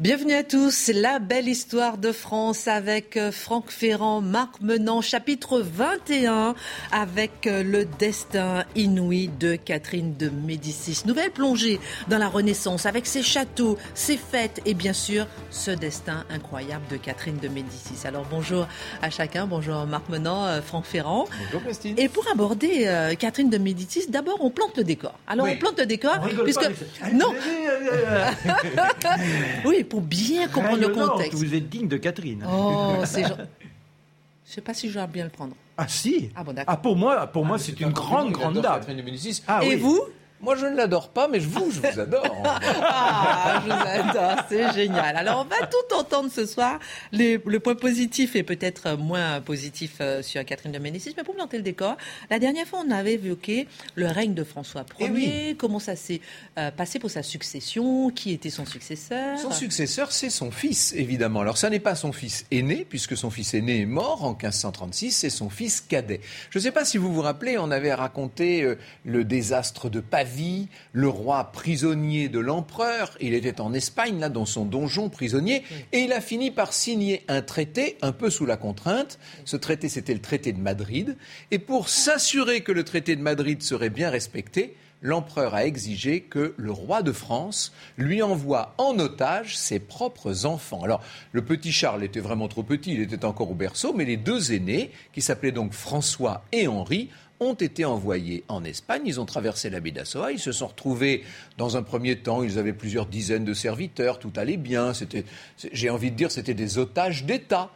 Bienvenue à tous, la belle histoire de France avec euh, Franck Ferrand, Marc Menant, chapitre 21 avec euh, le destin inouï de Catherine de Médicis. Nouvelle plongée dans la Renaissance avec ses châteaux, ses fêtes et bien sûr ce destin incroyable de Catherine de Médicis. Alors bonjour à chacun, bonjour Marc Menant, euh, Franck Ferrand. Bonjour Christine. Et pour aborder Catherine de Médicis, d'abord on plante le décor. Alors on plante le décor puisque... non. oui, pour bien comprendre le contexte. Vous êtes digne de Catherine. Oh, c'est... Je ne sais pas si je dois bien le prendre. Ah si Ah bon, Ah pour moi, pour moi Ah, c'est c'est une un grande, grande dame. Catherine de Médicis. Ah, Et oui. vous Moi, je ne l'adore pas, mais je vous, je vous adore. Ah, je vous adore, c'est génial. Alors, on va tout entendre ce soir, les- le point positif et peut-être moins positif euh, sur Catherine de Médicis. Mais pour planter le décor, la dernière fois, on avait évoqué le règne de François Ier, Eh oui. comment ça s'est euh, passé pour sa succession, qui était son successeur. Son successeur, c'est son fils, évidemment. Alors, ça n'est pas son fils aîné, puisque son fils aîné est mort en 1536, c'est son fils cadet. Je ne sais pas si vous vous rappelez, on avait raconté euh, le désastre de Pavie, le roi prisonnier de l'empereur. Il était en Espagne, là, dans son donjon prisonnier, et il a fini par signer un traité, un peu sous la contrainte. Ce traité, c'était le traité de Madrid. Et pour s'assurer que le traité de Madrid serait bien respecté, l'empereur a exigé que le roi de France lui envoie en otage ses propres enfants. Alors, le petit Charles était vraiment trop petit, il était encore au berceau, mais les deux aînés, qui s'appelaient donc François et Henri, ont été envoyés en Espagne. Ils ont traversé la baie. Ils se sont retrouvés dans un premier temps. Ils avaient plusieurs dizaines de serviteurs. Tout allait bien. C'était, j'ai envie de dire, c'était des otages d'État.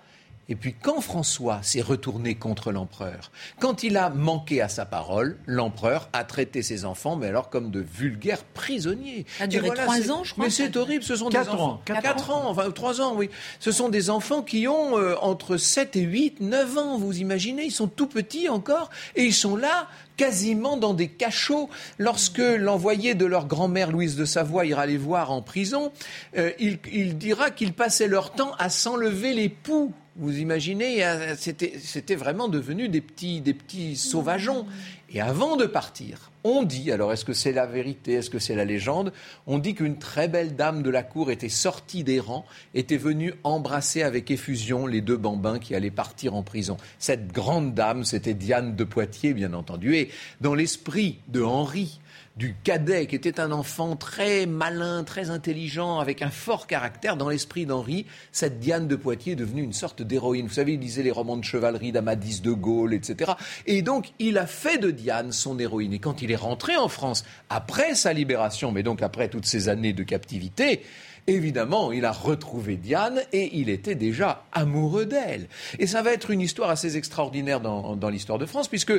Et puis quand François s'est retourné contre l'empereur, quand il a manqué à sa parole, l'empereur a traité ses enfants, mais alors comme de vulgaires prisonniers. Ça a duré trois ans, je crois. Mais c'est horrible, ce sont Quatre des enfants. ans, quatre Quatre ans, enfin trois ans, oui. Ce sont des enfants qui ont euh, entre 7 et 8, 9 ans, vous imaginez, ils sont tout petits encore, et ils sont là quasiment dans des cachots. Lorsque l'envoyé de leur grand-mère Louise de Savoie ira les voir en prison, euh, il, il dira qu'ils passaient leur temps à s'enlever les poux. Vous imaginez, c'était c'était vraiment devenu des petits, des petits sauvageons. Et avant de partir, on dit, alors est-ce que c'est la vérité, est-ce que c'est la légende, on dit qu'une très belle dame de la cour était sortie des rangs, était venue embrasser avec effusion les deux bambins qui allaient partir en prison. Cette grande dame, c'était Diane de Poitiers, bien entendu. Et dans l'esprit de Henri, du cadet, qui était un enfant très malin, très intelligent, avec un fort caractère, dans l'esprit d'Henri, cette Diane de Poitiers est devenue une sorte d'héroïne. Vous savez, il lisait les romans de chevalerie d'Amadis de Gaulle, etc. Et donc, il a fait de Diane son héroïne. Et quand il est rentré en France, après sa libération, mais donc après toutes ces années de captivité, Évidemment, il a retrouvé Diane et il était déjà amoureux d'elle. Et ça va être une histoire assez extraordinaire dans, dans l'histoire de France, puisque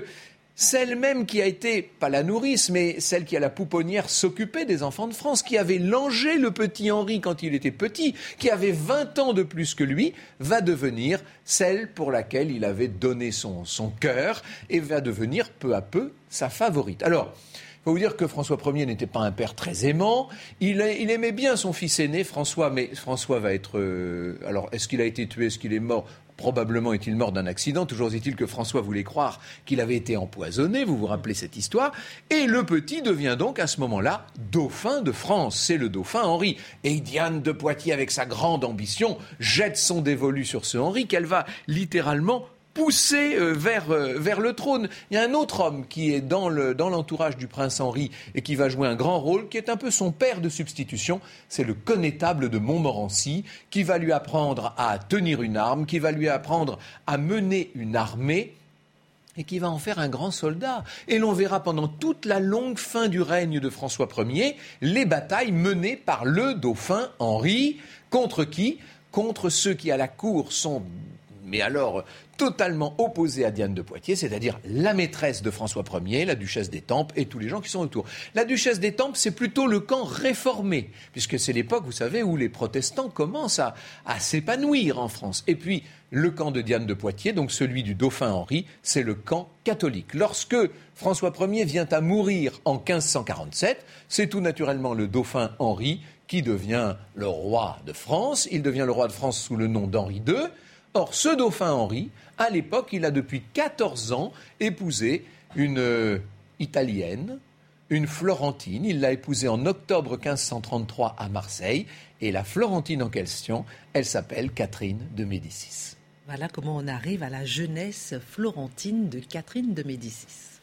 celle même qui a été, pas la nourrice, mais celle qui a la pouponnière s'occuper des enfants de France, qui avait langé le petit Henri quand il était petit, qui avait 20 ans de plus que lui, va devenir celle pour laquelle il avait donné son, son cœur et va devenir peu à peu sa favorite. Alors, faut vous dire que François Ier n'était pas un père très aimant. Il aimait bien son fils aîné, François, mais François va être... euh, alors, est-ce qu'il a été tué Est-ce qu'il est mort? Probablement est-il mort d'un accident. Toujours est-il que François voulait croire qu'il avait été empoisonné. Vous vous rappelez cette histoire Et le petit devient donc à ce moment-là dauphin de France. C'est le dauphin Henri. Et Diane de Poitiers, avec sa grande ambition, jette son dévolu sur ce Henri qu'elle va littéralement poussé euh, vers, euh, vers le trône. Il y a un autre homme qui est dans le- dans l'entourage du prince Henri et qui va jouer un grand rôle, qui est un peu son père de substitution. C'est le connétable de Montmorency, qui va lui apprendre à tenir une arme, qui va lui apprendre à mener une armée et qui va en faire un grand soldat. Et l'on verra pendant toute la longue fin du règne de François Ier les batailles menées par le dauphin Henri. Contre qui? Contre ceux qui à la cour sont, mais alors, totalement opposés à Diane de Poitiers, c'est-à-dire la maîtresse de François Ier, la duchesse d'Étampes et tous les gens qui sont autour. La duchesse d'Étampes, c'est plutôt le camp réformé, puisque c'est l'époque, vous savez, où les protestants commencent à, à s'épanouir en France. Et puis, le camp de Diane de Poitiers, donc celui du dauphin Henri, c'est le camp catholique. Lorsque François Ier vient à mourir en 1547, c'est tout naturellement le dauphin Henri qui devient le roi de France. Il devient le roi de France sous le nom d'Henri II. Or, ce dauphin Henri, à l'époque, il a depuis 14 ans épousé une euh, italienne une Florentine. Il l'a épousée en octobre 1533 à Marseille. Et la Florentine en question, elle s'appelle Catherine de Médicis. Voilà comment on arrive à la jeunesse florentine de Catherine de Médicis.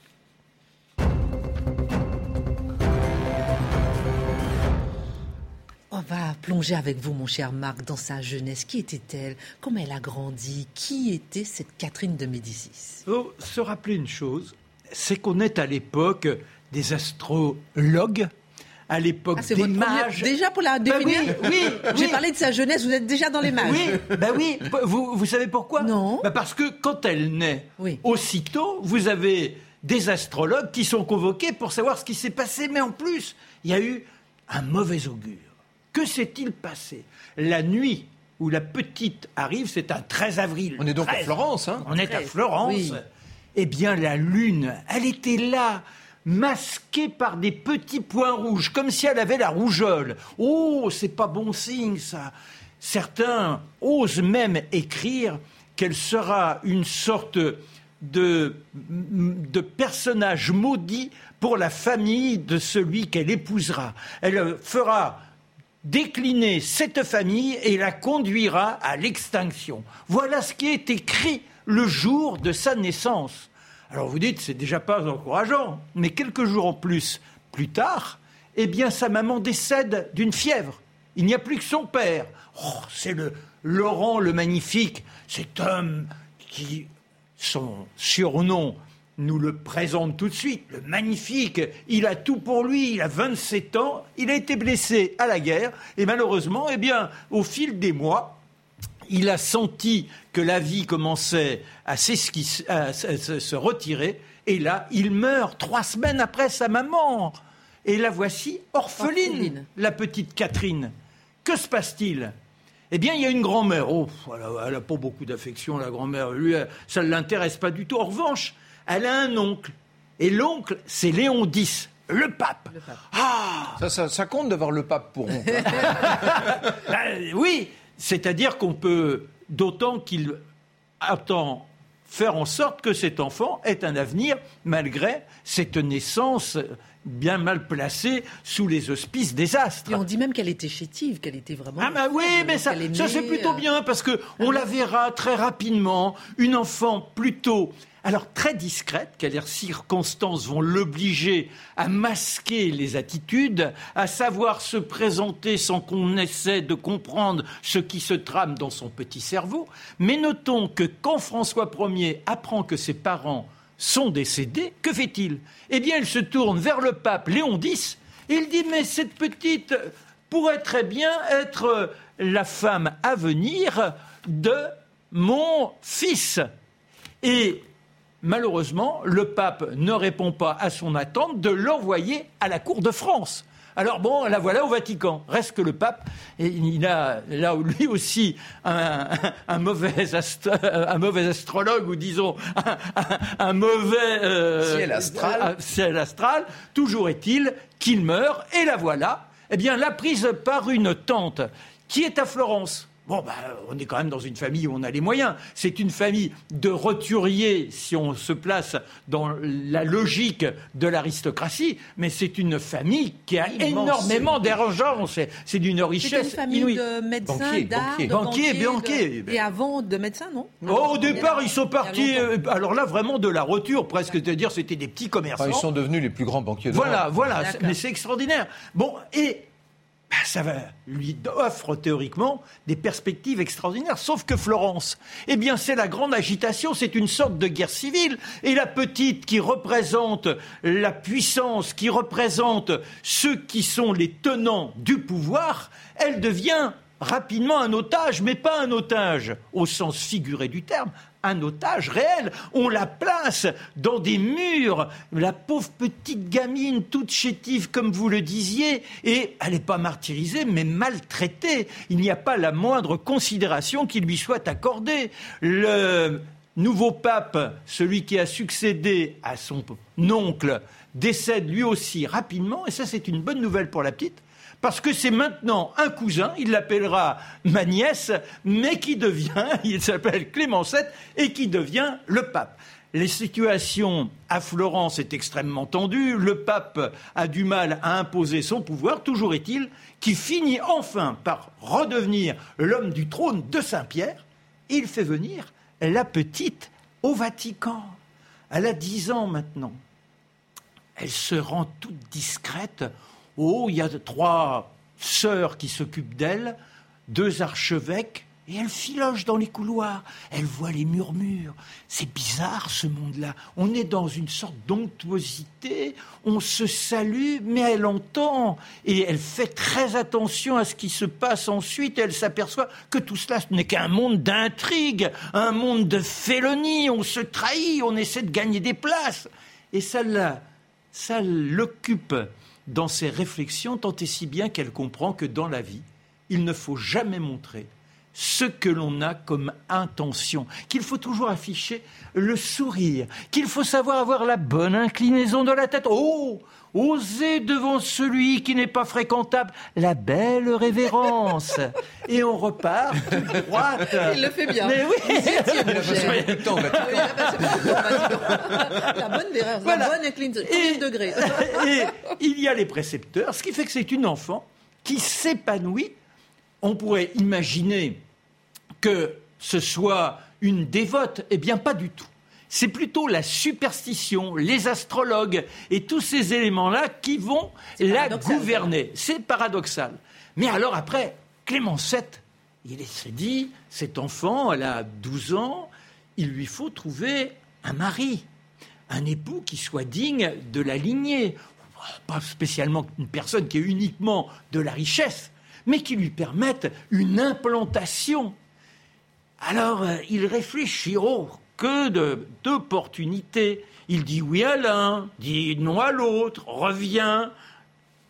Va plonger avec vous, mon cher Marc, dans sa jeunesse. Qui était-elle? Comment elle a grandi? Qui était cette Catherine de Médicis? Il faut se rappeler une chose, c'est qu'on est à l'époque des astrologues, à l'époque Ah, des mages. Déjà pour la Bah définir oui, oui, J'ai parlé de sa jeunesse, vous êtes déjà dans les mages. Oui, bah oui. Vous, vous savez pourquoi? Non. Bah Parce que quand elle naît, aussitôt, vous avez des astrologues qui sont convoqués pour savoir ce qui s'est passé. Mais en plus, il y a eu un mauvais augure. Que s'est-il passé? La nuit où la petite arrive, c'est un 13 avril. On est donc à 13. Florence, hein? On est à 13, Florence. oui. Eh bien, la lune, elle était là, masquée par des petits points rouges, comme si elle avait la rougeole. Oh, c'est pas bon signe, ça. Certains osent même écrire qu'elle sera une sorte de, de personnage maudit pour la famille de celui qu'elle épousera. Elle fera décliner cette famille et la conduira à l'extinction. Voilà ce qui est écrit le jour de sa naissance. Alors vous dites, c'est déjà pas encourageant, mais quelques jours en plus, plus tard, eh bien sa maman décède d'une fièvre. Il n'y a plus que son père. Oh, c'est le Laurent le Magnifique, cet homme qui, son surnom, nous le présente tout de suite, le magnifique. Il a tout pour lui, il a 27 ans, il a été blessé à la guerre, et malheureusement, eh bien, au fil des mois, il a senti que la vie commençait à, se retirer, et là, il meurt trois semaines après sa maman. Et la voici orpheline, Orpheline. la petite Catherine. Que se passe-t-il? Eh bien, il y a une grand-mère. Oh, elle n'a pas beaucoup d'affection, la grand-mère. Lui, ça ne l'intéresse pas du tout. En revanche, elle a un oncle. Et l'oncle, c'est Léon X, le pape. Le pape. Ah Ça, ça- ça compte d'avoir le pape pour oncle. Ben, Oui, c'est-à-dire qu'on peut, d'autant qu'il attend faire en sorte que cet enfant ait un avenir malgré cette naissance bien mal placée sous les auspices des astres. Et on dit même qu'elle était chétive, qu'elle était vraiment. Ah bah oui, mais ça, ça c'est plutôt euh, bien parce que on la verra très rapidement, une enfant plutôt alors très discrète, car les circonstances vont l'obliger à masquer les attitudes, à savoir se présenter sans qu'on essaie de comprendre ce qui se trame dans son petit cerveau. Mais notons que quand François Ier apprend que ses parents sont décédés, que fait-il? Eh bien, il se tourne vers le pape Léon X il dit Mais cette petite pourrait très bien être la femme à venir de mon fils. Et malheureusement, le pape ne répond pas à son attente de l'envoyer à la cour de France. Alors bon, la voilà au Vatican. Reste que le pape, et il a là lui aussi un, un mauvais, ast- un mauvais astrologue, ou disons un, mauvais euh, Ciel astral. ciel astral. Toujours est-il qu'il meurt, et la voilà, eh bien, la prise par une tante qui est à Florence. Bon, bah, on est quand même dans une famille où on a les moyens. C'est une famille de roturiers, si on se place dans la logique de l'aristocratie, mais c'est une famille qui a Immense. énormément d'argent. C'est c'est d'une C'était une richesse famille inouïe. de médecins, Banquier, d'art, banquier. de Banquier, banquiers, banquier. de- Et avant de médecins, non? Oh, au départ, ils sont partis, euh, alors là, vraiment de la roture, presque, c'est-à-dire c'était des petits commerçants. Enfin, ils sont devenus les plus grands banquiers de Voilà, voilà, c'est- mais c'est extraordinaire. Bon, et bah, ça va, lui offre théoriquement des perspectives extraordinaires. Sauf que Florence, eh bien, c'est la grande agitation, c'est une sorte de guerre civile. Et la petite qui représente la puissance, qui représente ceux qui sont les tenants du pouvoir, elle devient rapidement un otage, mais pas un otage au sens figuré du terme, un otage réel. On la place dans des murs, la pauvre petite gamine, toute chétive comme vous le disiez, et elle n'est pas martyrisée, mais maltraitée. Il n'y a pas la moindre considération qui lui soit accordée. Le nouveau pape, celui qui a succédé à son oncle, décède lui aussi rapidement, et ça c'est une bonne nouvelle pour la petite. Parce que c'est maintenant un cousin, il l'appellera ma nièce, mais qui devient, il s'appelle Clément VII, et qui devient le pape. les situations à Florence est extrêmement tendue, le pape a du mal à imposer son pouvoir, toujours est-il qu'il finit enfin par redevenir l'homme du trône de Saint-Pierre, il fait venir la petite au Vatican. Elle a dix ans maintenant. Elle se rend toute discrète. Oh, il y a trois sœurs qui s'occupent d'elle, deux archevêques, et elle filoche dans les couloirs, elle voit les murmures. C'est bizarre ce monde-là. On est dans une sorte d'onctuosité, on se salue, mais elle entend et elle fait très attention à ce qui se passe ensuite. elle s'aperçoit que tout cela ce n'est qu'un monde d'intrigue, un monde de félonie. On se trahit, on essaie de gagner des places. Et ça, ça l'occupe dans ses réflexions tant et si bien qu'elle comprend que dans la vie, il ne faut jamais montrer ce que l'on a comme intention, qu'il faut toujours afficher le sourire, qu'il faut savoir avoir la bonne inclinaison de la tête. Oh Oser devant celui qui n'est pas fréquentable, la belle révérence. Et on repart tout droite. Il le fait bien. Mais oui. Il La bonne la bonne et il y a les précepteurs, ce qui fait que c'est une enfant qui s'épanouit on pourrait imaginer que ce soit une dévote. Eh bien, pas du tout. C'est plutôt la superstition, les astrologues et tous ces éléments-là qui vont la gouverner. C'est paradoxal. Mais alors après, Clément VII, il s'est dit, cet enfant, elle a 12 ans, il lui faut trouver un mari, un époux qui soit digne de la lignée. Pas spécialement une personne qui est uniquement de la richesse, mais qui lui permettent une implantation. Alors euh, il réfléchit, oh, que d'opportunités. Il dit oui à l'un, dit non à l'autre, revient.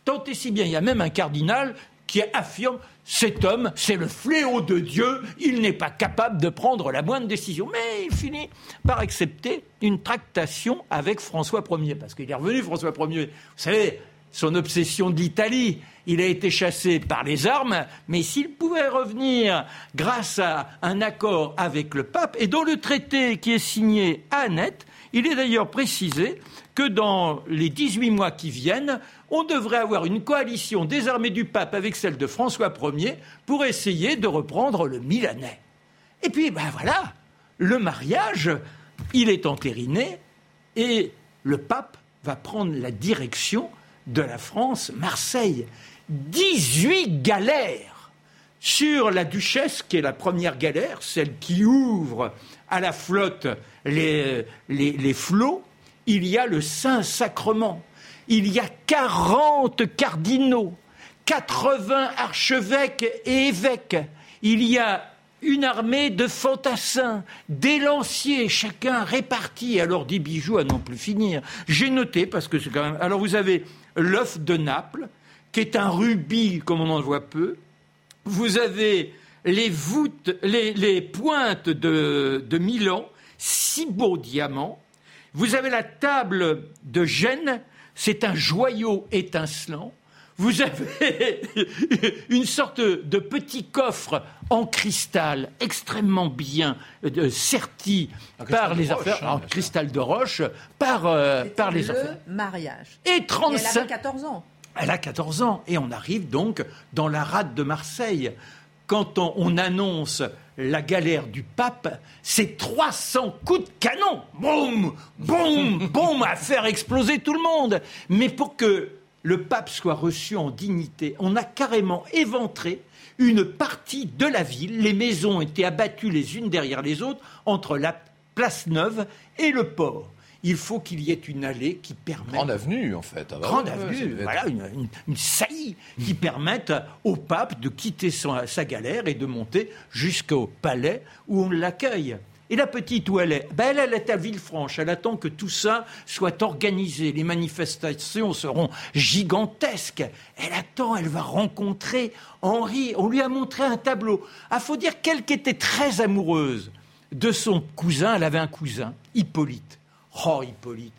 Tant et si bien, il y a même un cardinal qui affirme cet homme, c'est le fléau de Dieu, il n'est pas capable de prendre la moindre décision. Mais il finit par accepter une tractation avec François Ier, parce qu'il est revenu, François Ier. Vous savez, son obsession d'Italie. Il a été chassé par les armes, mais s'il pouvait revenir grâce à un accord avec le pape, et dans le traité qui est signé à Annette, il est d'ailleurs précisé que dans les 18 mois qui viennent, on devrait avoir une coalition des armées du pape avec celle de François Ier pour essayer de reprendre le Milanais. Et puis, ben voilà, le mariage, il est entériné et le pape va prendre la direction de la France, Marseille. 18 galères sur la Duchesse, qui est la première galère, celle qui ouvre à la flotte les, flots. Il y a le Saint-Sacrement. Il y a 40 cardinaux, 80 archevêques et évêques. Il y a une armée de fantassins, des lanciers, chacun réparti, alors des bijoux à non plus finir. J'ai noté, parce que c'est quand même... Alors vous avez l'œuf de Naples, qui est un rubis comme on en voit peu. Vous avez les voûtes, les, pointes de, Milan, six beaux diamants. Vous avez la table de Gênes, c'est un joyau étincelant. Vous avez une sorte de petit coffre en cristal extrêmement bien euh, serti par les affaires, hein, en cristal de roche, par, euh, par les le affaires. mariage. Et 35. elle a 14 ans. Elle a 14 ans. Et on arrive donc dans la rade de Marseille. Quand on, on annonce la galère du pape, c'est 300 coups de canon. Boum, boum, boum, à faire exploser tout le monde. Mais pour que le pape soit reçu en dignité, on a carrément éventré une partie de la ville. Les maisons étaient abattues les unes derrière les autres entre la place Neuve et le port. Il faut qu'il y ait une allée qui permette. Grande avenue, en fait. Ah bah Grande avenue, voilà, une, une, saillie qui permette au pape de quitter sa galère et de monter jusqu'au palais où on l'accueille. Et la petite, où elle est? Ben Elle, est à Villefranche. Elle attend que tout ça soit organisé. Les manifestations seront gigantesques. Elle attend, elle va rencontrer Henri. On lui a montré un tableau. Ah, faut dire qu'elle qui était très amoureuse de son cousin, elle avait un cousin, Hippolyte. Oh, Hippolyte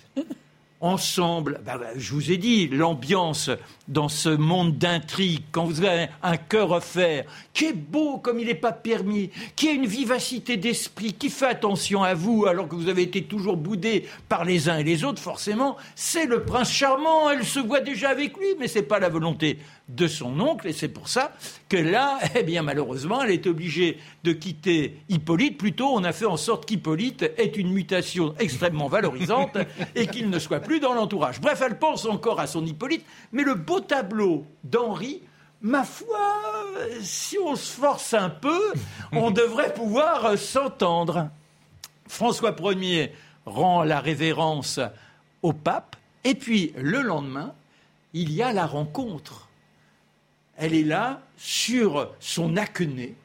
ensemble. Bah, bah, je vous ai dit, l'ambiance dans ce monde d'intrigue, quand vous avez un cœur offert, qui est beau comme il n'est pas permis, qui a une vivacité d'esprit, qui fait attention à vous alors que vous avez été toujours boudé par les uns et les autres, forcément, c'est le prince charmant. Elle se voit déjà avec lui, mais ce n'est pas la volonté de son oncle, et c'est pour ça que là, eh bien, malheureusement, elle est obligée de quitter Hippolyte. Plutôt, on a fait en sorte qu'Hippolyte ait une mutation extrêmement valorisante et qu'il ne soit plus dans l'entourage. Bref, elle pense encore à son Hippolyte, mais le beau tableau d'Henri, ma foi, si on se force un peu, on devrait pouvoir s'entendre. François Ier rend la révérence au pape, et puis le lendemain, il y a la rencontre elle est là sur son acné.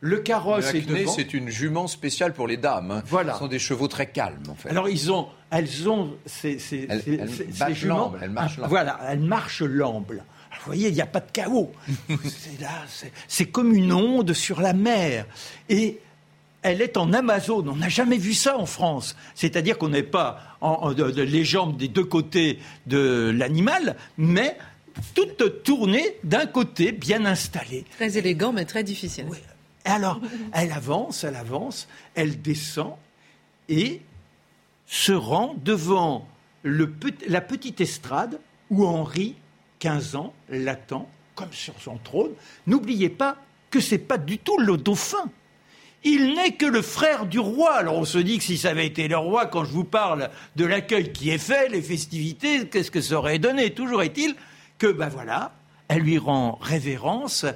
Le carrosse est devant. c'est une jument spéciale pour les dames. Hein. Voilà. Ce sont des chevaux très calmes, en fait. Alors, ils ont, elles ont ces, ces, elles, elles juments. Elles marchent ah, Voilà, elles marchent l'amble. Vous voyez, il n'y a pas de chaos. c'est là, c'est comme une onde sur la mer. Et elle est en Amazone. On n'a jamais vu ça en France. C'est-à-dire qu'on n'est pas en, les jambes des deux côtés de l'animal, mais toute tournée d'un côté, bien installée. Très élégant, mais très difficile. Alors, elle avance, elle avance, elle descend et se rend devant la petite estrade où Henri, 15 ans, l'attend, comme sur son trône. N'oubliez pas que c'est pas du tout le dauphin. Il n'est que le frère du roi. Alors on se dit que si ça avait été le roi, quand je vous parle de l'accueil qui est fait, les festivités, qu'est-ce que ça aurait donné? Toujours est-il que, ben voilà, elle lui rend révérence.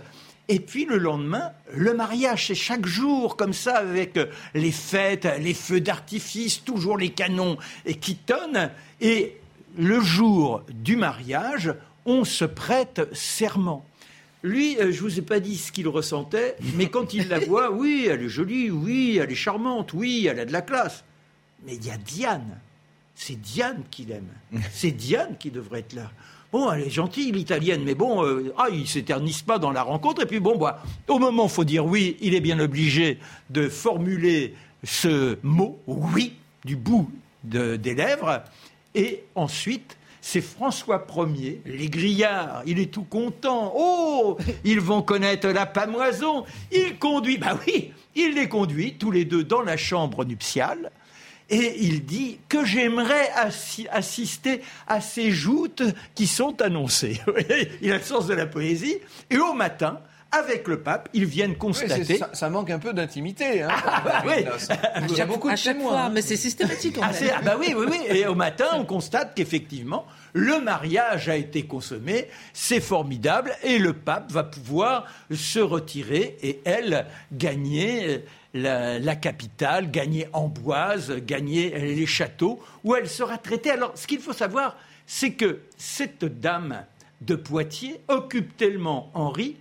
Et puis le lendemain, le mariage, c'est chaque jour comme ça, avec les fêtes, les feux d'artifice, toujours les canons et qui tonnent. Et le jour du mariage, on se prête serment. Lui, euh, je ne vous ai pas dit ce qu'il ressentait, mais quand il la voit, oui, elle est jolie, oui, elle est charmante, oui, elle a de la classe. Mais il y a Diane. C'est Diane qu'il aime. C'est Diane qui devrait être là. Bon, elle est gentille, l'italienne, mais bon, euh, ah, il s'éternise pas dans la rencontre. Et puis bon, bah, au moment faut dire oui, il est bien obligé de formuler ce mot oui du bout des lèvres. Et ensuite, c'est François Ier, les grillards, il est tout content. Oh, ils vont connaître la pamoison. Il conduit, bah oui, il les conduit tous les deux dans la chambre nuptiale et il dit que j'aimerais assister à ces joutes qui sont annoncées. il a le sens de la poésie. Et au matin, avec le pape, ils viennent constater. ça, manque un peu d'intimité. Hein, ah, bah oui. Il y a beaucoup de chaque fois, mais c'est systématique. En ah, ah, bah oui, oui, oui. Et au matin, on constate qu'effectivement, le mariage a été consommé, c'est formidable, et le pape va pouvoir se retirer et elle gagner la, capitale, gagner Amboise, gagner les châteaux, où elle sera traitée. Alors, ce qu'il faut savoir, c'est que cette dame de Poitiers occupe tellement Henri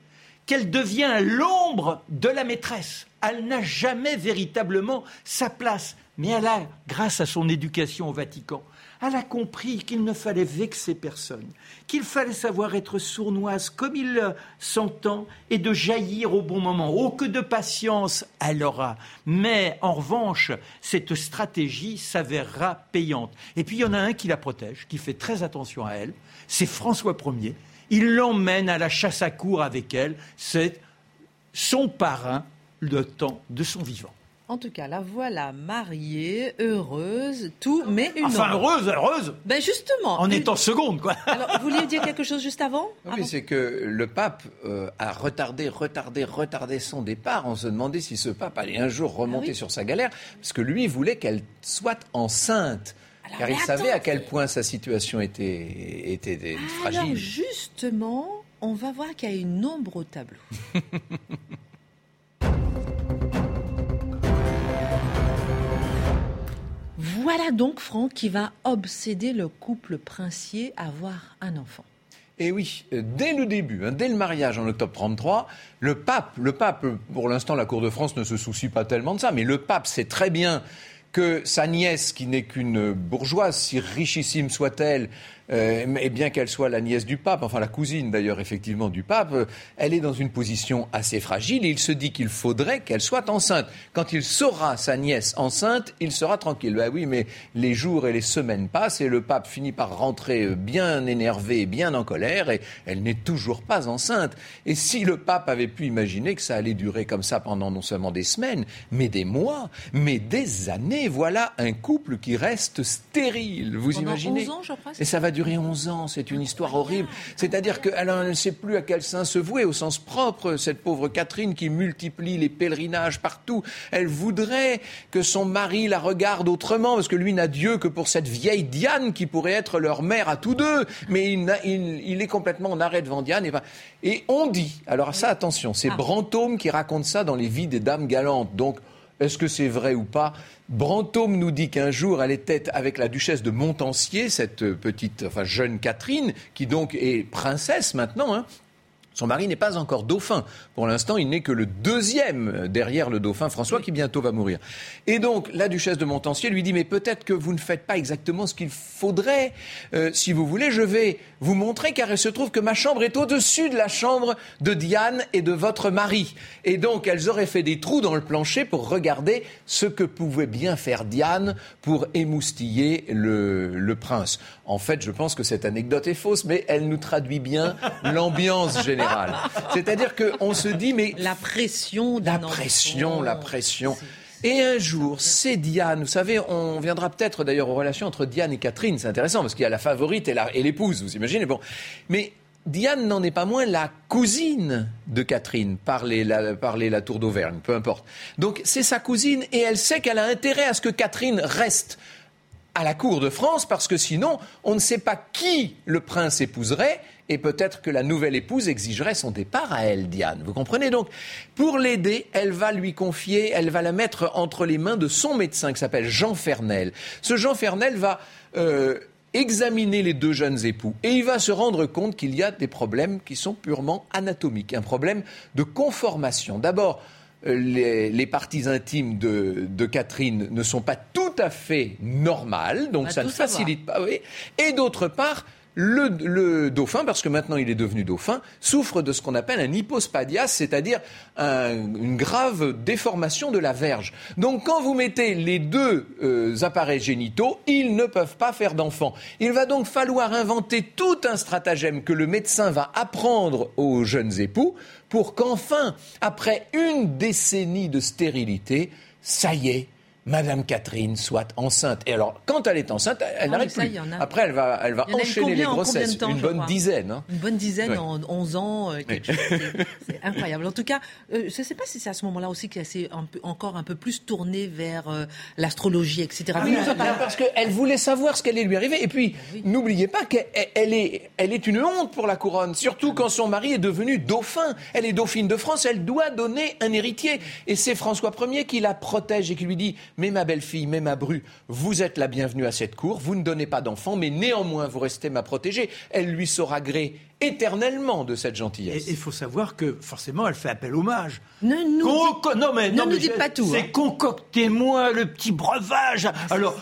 qu'elle devient l'ombre de la maîtresse. Elle n'a jamais véritablement sa place, mais elle a, grâce à son éducation au Vatican, elle a compris qu'il ne fallait vexer personne, qu'il fallait savoir être sournoise comme il s'entend et de jaillir au bon moment. Oh, que de patience elle aura. Mais en revanche, cette stratégie s'avérera payante. Et puis il y en a un qui la protège, qui fait très attention à elle, c'est François Ier. Il l'emmène à la chasse à cour avec elle. C'est son parrain le temps de son vivant. En tout cas, la voilà mariée, heureuse, tout, mais une Enfin, heureuse, heureuse Ben justement. En étant seconde, quoi. Alors, vous vouliez dire quelque chose juste avant Oui, c'est que le pape euh, a retardé, retardé, retardé son départ. On se demandait si ce pape allait un jour remonter ah sur sa galère, parce que lui voulait qu'elle soit enceinte. car il savait à quel point sa situation était, était fragile. Alors justement, on va voir qu'il y a une ombre au tableau. Voilà donc Franck qui va obséder le couple princier à avoir un enfant. Et oui, dès le début, hein, dès le mariage en octobre 33, le pape, le pape, pour l'instant la Cour de France ne se soucie pas tellement de ça, mais le pape sait très bien que sa nièce, qui n'est qu'une bourgeoise, si richissime soit-elle, euh, et bien qu'elle soit la nièce du pape, enfin la cousine d'ailleurs effectivement du pape, euh, elle est dans une position assez fragile et il se dit qu'il faudrait qu'elle soit enceinte. Quand il saura sa nièce enceinte, il sera tranquille. Ben oui, mais les jours et les semaines passent et le pape finit par rentrer euh, bien énervé, bien en colère et elle n'est toujours pas enceinte. Et si le pape avait pu imaginer que ça allait durer comme ça pendant non seulement des semaines, mais des mois, mais des années, voilà un couple qui reste stérile. Vous imaginez 11 ans, je crois, Et ça va durer 11 ans, c'est une histoire horrible. C'est-à-dire qu'elle ne sait plus à quel saint se vouer au sens propre, cette pauvre Catherine qui multiplie les pèlerinages partout. Elle voudrait que son mari la regarde autrement, parce que lui n'a Dieu que pour cette vieille Diane qui pourrait être leur mère à tous deux. Mais il, est complètement en arrêt devant Diane. Et, et on dit, alors ça attention, c'est ah. Brantôme qui raconte ça dans les vies des dames galantes. Donc, est-ce que c'est vrai ou pas? Brantôme nous dit qu'un jour, elle était avec la duchesse de Montancier, cette petite, enfin jeune Catherine, qui donc est princesse maintenant, hein, son mari n'est pas encore dauphin. Pour l'instant, il n'est que le deuxième derrière le dauphin François qui bientôt va mourir. Et donc, la duchesse de Montpensier lui dit, mais peut-être que vous ne faites pas exactement ce qu'il faudrait. Euh, si vous voulez, je vais vous montrer, car il se trouve que ma chambre est au-dessus de la chambre de Diane et de votre mari. Et donc, elles auraient fait des trous dans le plancher pour regarder ce que pouvait bien faire Diane pour émoustiller le, le prince. En fait, je pense que cette anecdote est fausse, mais elle nous traduit bien l'ambiance générale. C'est-à-dire qu'on se dit, mais. La pression La pression, la pression. Et un jour, c'est Diane. Vous savez, on viendra peut-être d'ailleurs aux relations entre Diane et Catherine. C'est intéressant parce qu'il y a la favorite et l'épouse, vous imaginez. Bon. Mais Diane n'en est pas moins la cousine de Catherine, par la, la tour d'Auvergne, peu importe. Donc c'est sa cousine et elle sait qu'elle a intérêt à ce que Catherine reste à la cour de France parce que sinon, on ne sait pas qui le prince épouserait et peut-être que la nouvelle épouse exigerait son départ à elle, Diane. Vous comprenez donc? Pour l'aider, elle va lui confier, elle va la mettre entre les mains de son médecin qui s'appelle Jean Fernel. Ce Jean Fernel va euh, examiner les deux jeunes époux et il va se rendre compte qu'il y a des problèmes qui sont purement anatomiques, un problème de conformation. D'abord, euh, les, parties intimes de, Catherine ne sont pas tout à fait normales, donc ça ne facilite pas. Oui. Et d'autre part, le, dauphin, parce que maintenant il est devenu dauphin, souffre de ce qu'on appelle un hypospadias, c'est-à-dire une grave déformation de la verge. Donc quand vous mettez les deux euh, appareils génitaux, ils ne peuvent pas faire d'enfants. Il va donc falloir inventer tout un stratagème que le médecin va apprendre aux jeunes époux pour qu'enfin, après une décennie de stérilité, ça y est, Madame Catherine soit enceinte. Et alors, quand elle est enceinte, elle n'arrête plus. Après, elle va, elle va enchaîner les grossesses? Temps, une bonne dizaine. Hein. Une bonne dizaine en 11 ans. Euh, c'est incroyable. En tout cas, euh, je ne sais pas si c'est à ce moment-là aussi qu'elle s'est encore un peu plus tournée vers euh, l'astrologie, etc. Ah oui, parce qu'elle voulait savoir ce qui allait lui arriver. Et puis, ben n'oubliez pas qu'elle est, elle est une honte pour la couronne, surtout quand son mari est devenu dauphin. Elle est dauphine de France, elle doit donner un héritier. Et c'est François Ier qui la protège et qui lui dit mais ma belle-fille, mais ma bru, vous êtes la bienvenue à cette cour, vous ne donnez pas d'enfant, mais néanmoins vous restez ma protégée. Elle lui saura gré éternellement de cette gentillesse. Et il faut savoir que forcément, elle fait appel hommage. Ne nous, non, mais, ne nous dites pas tout. C'est hein. concoctez-moi le petit breuvage. Ah, Alors,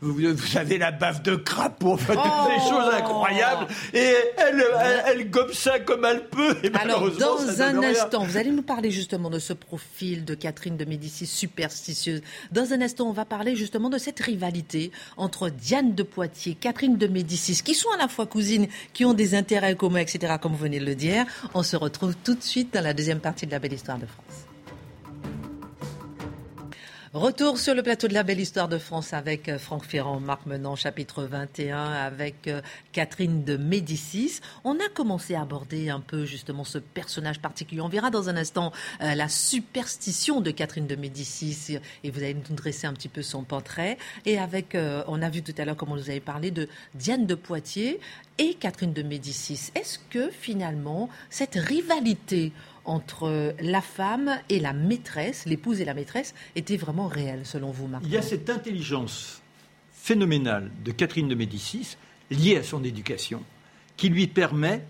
vous avez la baffe de crapaud, oh. des choses incroyables, et elle, elle, gobe ça comme elle peut. Et Alors, dans un instant, vous allez nous parler justement de ce profil de Catherine de Médicis superstitieuse. Dans un instant, on va parler justement de cette rivalité entre Diane de Poitiers, Catherine de Médicis, qui sont à la fois cousines, qui ont des intérêts etc., comme vous venez de le dire. On se retrouve tout de suite dans la deuxième partie de la Belle Histoire de France. Retour sur le plateau de la belle histoire de France avec euh, Franck Ferrand, Marc Menant, chapitre 21, avec euh, Catherine de Médicis. On a commencé à aborder un peu justement ce personnage particulier. On verra dans un instant euh, la superstition de Catherine de Médicis et vous allez nous dresser un petit peu son portrait. Et avec, on a vu tout à l'heure, comme on nous avait parlé, de Diane de Poitiers et Catherine de Médicis. Est-ce que finalement, cette rivalité entre la femme et la maîtresse, l'épouse et la maîtresse, était vraiment réelle, selon vous, Marc Il y a cette intelligence phénoménale de Catherine de Médicis, liée à son éducation, qui lui permet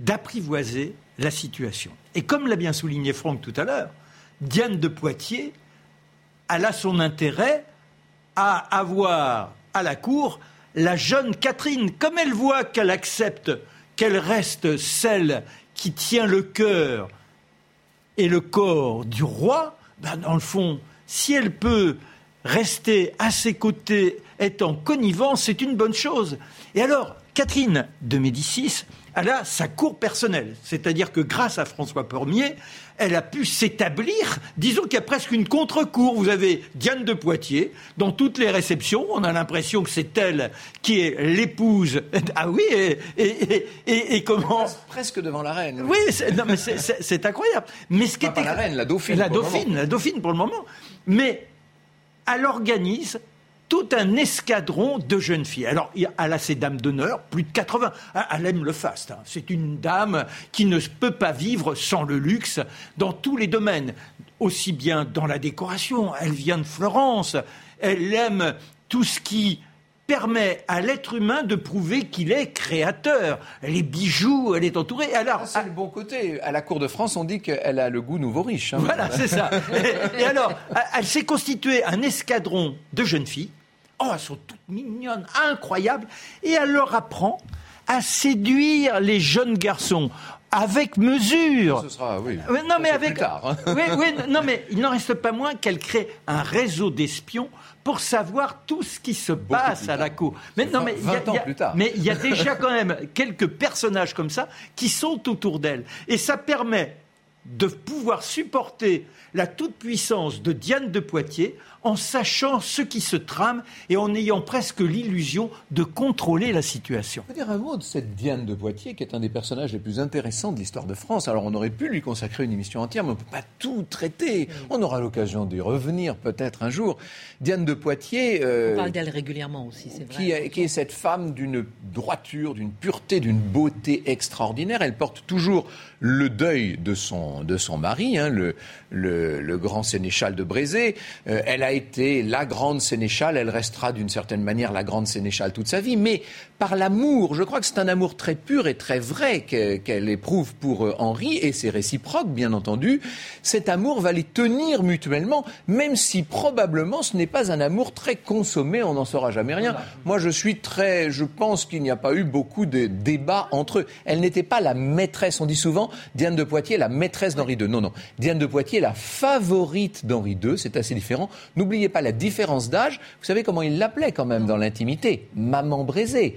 d'apprivoiser la situation. Et comme l'a bien souligné Franck tout à l'heure, Diane de Poitiers, elle a son intérêt à avoir à la cour la jeune Catherine. Comme elle voit qu'elle accepte qu'elle reste celle qui tient le cœur et le corps du roi, ben, dans le fond, si elle peut rester à ses côtés, être en connivence, c'est une bonne chose. Et alors, Catherine de Médicis, elle a sa cour personnelle. C'est-à-dire que grâce à François Ier, elle a pu s'établir, disons qu'il y a presque une contre-cour. Vous avez Diane de Poitiers, dans toutes les réceptions, on a l'impression que c'est elle qui est l'épouse. Ah oui, et, et, comment Presque devant la reine. Oui, c'est incroyable. Mais ce qui était... la reine, la dauphine. La dauphine, la dauphine pour le moment. Mais elle organise tout un escadron de jeunes filles. Alors, elle a ses dames d'honneur, plus de 80. Ah, elle aime le faste. Hein. C'est une dame qui ne peut pas vivre sans le luxe dans tous les domaines. Aussi bien dans la décoration. Elle vient de Florence. Elle aime tout ce qui permet à l'être humain de prouver qu'il est créateur. Les bijoux, elle est entourée. Alors, c'est le bon côté. À la cour de France, on dit qu'elle a le goût nouveau riche. Hein. Voilà, c'est ça. et, alors, elle s'est constituée un escadron de jeunes filles. Oh, elles sont toutes mignonnes, incroyables. Et elle leur apprend à séduire les jeunes garçons avec mesure. Ce sera, oui. Non, mais avec. Plus tard, hein. oui, oui, non, mais il n'en reste pas moins qu'elle crée un réseau d'espions pour savoir tout ce qui se passe à la cour. Mais non, mais 20 ans plus tard. Mais il y a déjà quand même quelques personnages comme ça qui sont autour d'elle. Et ça permet de pouvoir supporter la toute-puissance de Diane de Poitiers en sachant ce qui se trame et en ayant presque l'illusion de contrôler la situation. Je peux dire un mot de cette Diane de Poitiers qui est un des personnages les plus intéressants de l'histoire de France. Alors on aurait pu lui consacrer une émission entière, mais on ne peut pas tout traiter. On aura l'occasion d'y revenir peut-être un jour. Diane de Poitiers... Euh, on parle d'elle régulièrement aussi, c'est vrai. Qui, est cette femme d'une droiture, d'une pureté, d'une beauté extraordinaire. Elle porte toujours le deuil de son, de son mari, hein, le, le, grand sénéchal de Brézé. Euh, elle a été la grande sénéchale, elle restera d'une certaine manière la grande sénéchale toute sa vie, mais par l'amour, je crois que c'est un amour très pur et très vrai qu'elle éprouve pour euh, Henri, et c'est réciproque, bien entendu. Cet amour va les tenir mutuellement, même si probablement ce n'est pas un amour très consommé, on n'en saura jamais rien. Moi, je suis très, je pense qu'il n'y a pas eu beaucoup de débats entre eux. Elle n'était pas la maîtresse, on dit souvent, Diane de Poitiers, la maîtresse d'Henri II. Non, non. Diane de Poitiers, la favorite d'Henri II, c'est assez différent. N'oubliez pas la différence d'âge. Vous savez comment il l'appelait quand même dans l'intimité Maman Braisée.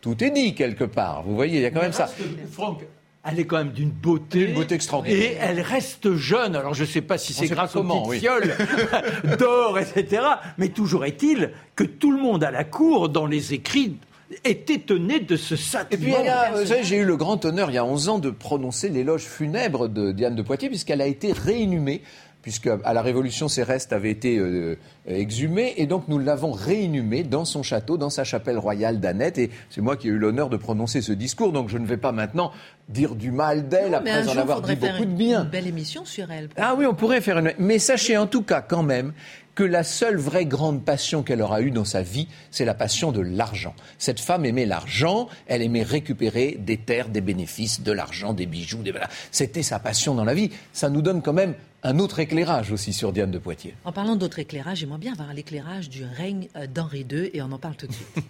Tout est dit quelque part. Vous voyez, il y a quand même ça. Franck, elle est quand même d'une beauté. Une beauté extraordinaire. Et elle reste jeune. Alors je ne sais pas si c'est grâce aux petites fioles d'or, etc. Mais toujours est-il que tout le monde à la cour, dans les écrits, est étonné de ce sacrement. Et puis, j'ai eu le grand honneur, il y a 11 ans, de prononcer l'éloge funèbre de Diane de Poitiers, puisqu'elle a été réinhumée puisque à la Révolution, ses restes avaient été euh, exhumés, et donc nous l'avons réinhumée dans son château, dans sa chapelle royale d'Annette, et c'est moi qui ai eu l'honneur de prononcer ce discours, donc je ne vais pas maintenant dire du mal d'elle après en avoir dit beaucoup de bien. Une belle émission sur elle. Ah oui, on pourrait faire une. Mais sachez en tout cas quand même que la seule vraie grande passion qu'elle aura eue dans sa vie, c'est la passion de l'argent. Cette femme aimait l'argent, elle aimait récupérer des terres, des bénéfices, de l'argent, des bijoux, des... c'était sa passion dans la vie. Ça nous donne quand même un autre éclairage aussi sur Diane de Poitiers. En parlant d'autre éclairage, j'aimerais bien avoir l'éclairage du règne euh, d'Henri II et on en parle tout de suite.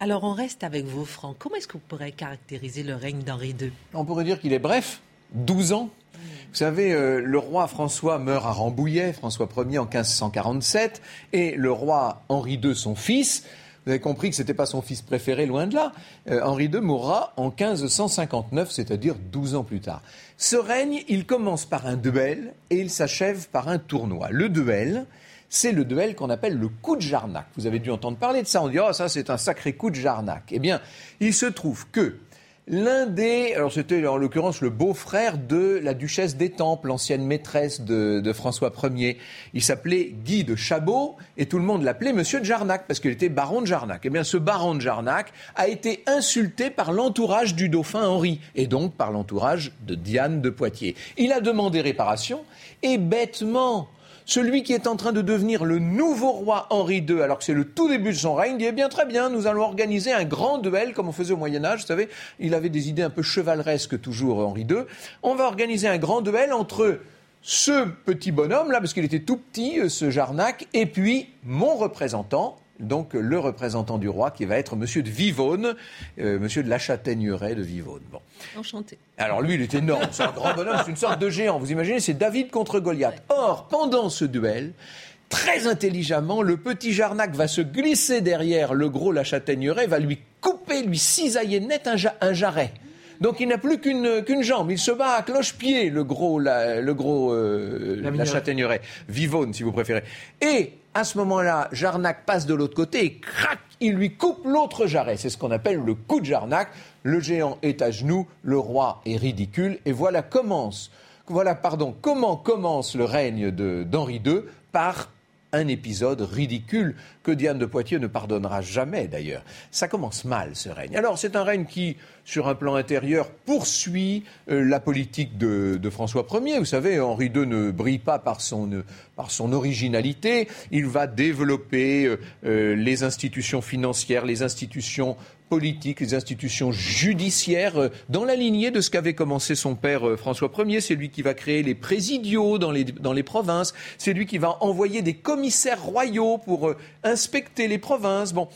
Alors on reste avec vous, Franck. Comment est-ce que vous pourrez caractériser le règne d'Henri II On pourrait dire qu'il est bref, 12 ans. Vous savez, euh, le roi François meurt à Rambouillet, François Ier en 1547, et le roi Henri II, son fils, vous avez compris que ce n'était pas son fils préféré, loin de là. Euh, Henri II mourra en 1559, c'est-à-dire 12 ans plus tard. Ce règne, il commence par un duel et il s'achève par un tournoi. Le duel, c'est le duel qu'on appelle le coup de Jarnac. Vous avez dû entendre parler de ça. On dit, oh, ça, c'est un sacré coup de Jarnac. Eh bien, il se trouve que L'un des, alors c'était en l'occurrence le beau-frère de la duchesse d'Étampes, l'ancienne maîtresse de, François Ier. Il s'appelait Guy de Chabot et tout le monde l'appelait Monsieur de Jarnac parce qu'il était baron de Jarnac. Eh bien, ce baron de Jarnac a été insulté par l'entourage du dauphin Henri et donc par l'entourage de Diane de Poitiers. Il a demandé réparation et bêtement, celui qui est en train de devenir le nouveau roi Henri II, alors que c'est le tout début de son règne, dit eh bien très bien, nous allons organiser un grand duel comme on faisait au Moyen Âge. Vous savez, il avait des idées un peu chevaleresques toujours Henri II. On va organiser un grand duel entre ce petit bonhomme-là, parce qu'il était tout petit, euh, ce Jarnac, et puis mon représentant, donc le représentant du roi, qui va être Monsieur de Vivonne, euh, Monsieur de la Châtaigneraie de Vivonne. Bon. Enchanté. Alors lui, il est énorme, c'est un grand bonhomme, c'est une sorte de géant. Vous imaginez, c'est David contre Goliath. Or, pendant ce duel, très intelligemment, le petit Jarnac va se glisser derrière le gros la Châtaigneraie, va lui couper, lui cisailler net un jarret. Donc il n'a plus qu'une jambe. Il se bat à cloche-pied, le gros, la, le gros, euh, la, châtaigneraie. Vivonne, si vous préférez. Et à ce moment-là, Jarnac passe de l'autre côté et crac, il lui coupe l'autre jarret. C'est ce qu'on appelle le coup de Jarnac. Le géant est à genoux, le roi est ridicule. Et voilà commence, comment commence le règne d'Henri II par un épisode ridicule que Diane de Poitiers ne pardonnera jamais d'ailleurs. Ça commence mal ce règne. Alors c'est un règne qui, sur un plan intérieur, poursuit euh, la politique de, François Ier. Vous savez, Henri II ne brille pas par son, euh, par son originalité. Il va développer euh, les institutions financières, les institutions politiques, les institutions judiciaires, euh, dans la lignée de ce qu'avait commencé son père euh, François Ier. C'est lui qui va créer les présidiaux dans les, dans les provinces. C'est lui qui va envoyer des commissaires royaux pour euh, inspecter les provinces. Bon,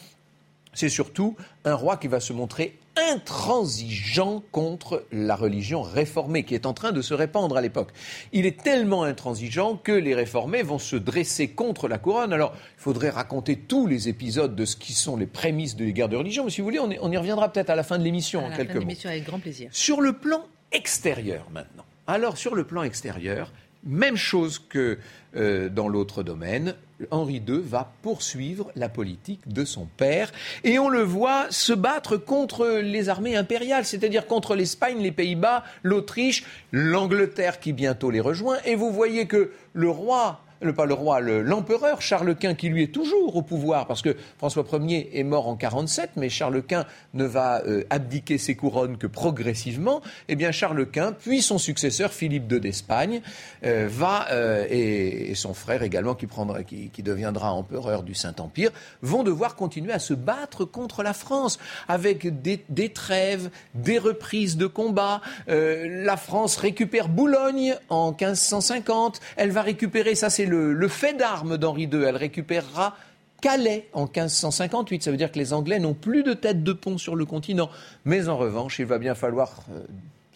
c'est surtout un roi qui va se montrer intransigeant contre la religion réformée qui est en train de se répandre à l'époque. Il est tellement intransigeant que les réformés vont se dresser contre la couronne. Alors, il faudrait raconter tous les épisodes de ce qui sont les prémices de les guerres de religion, mais si vous voulez, on, y reviendra peut-être à la fin de l'émission en quelques mots. avec grand plaisir. Sur le plan extérieur maintenant. Alors, sur le plan extérieur, même chose que euh, dans l'autre domaine, Henri II va poursuivre la politique de son père et on le voit se battre contre les armées impériales, c'est-à-dire contre l'Espagne, les Pays-Bas, l'Autriche, l'Angleterre qui bientôt les rejoint. Et vous voyez que le roi le, pas le roi, l'empereur Charles Quint, qui lui est toujours au pouvoir, parce que François Ier est mort en 47, mais Charles Quint ne va euh, abdiquer ses couronnes que progressivement, eh bien Charles Quint, puis son successeur Philippe II d'Espagne, euh, va, euh, et, son frère également, qui, prendra, qui, deviendra empereur du Saint-Empire, vont devoir continuer à se battre contre la France, avec des, trêves, des reprises de combat. la France récupère Boulogne en 1550, elle va récupérer, ça c'est le, fait d'armes d'Henri II. Elle récupérera Calais en 1558. Ça veut dire que les Anglais n'ont plus de tête de pont sur le continent. Mais en revanche, il va bien falloir euh,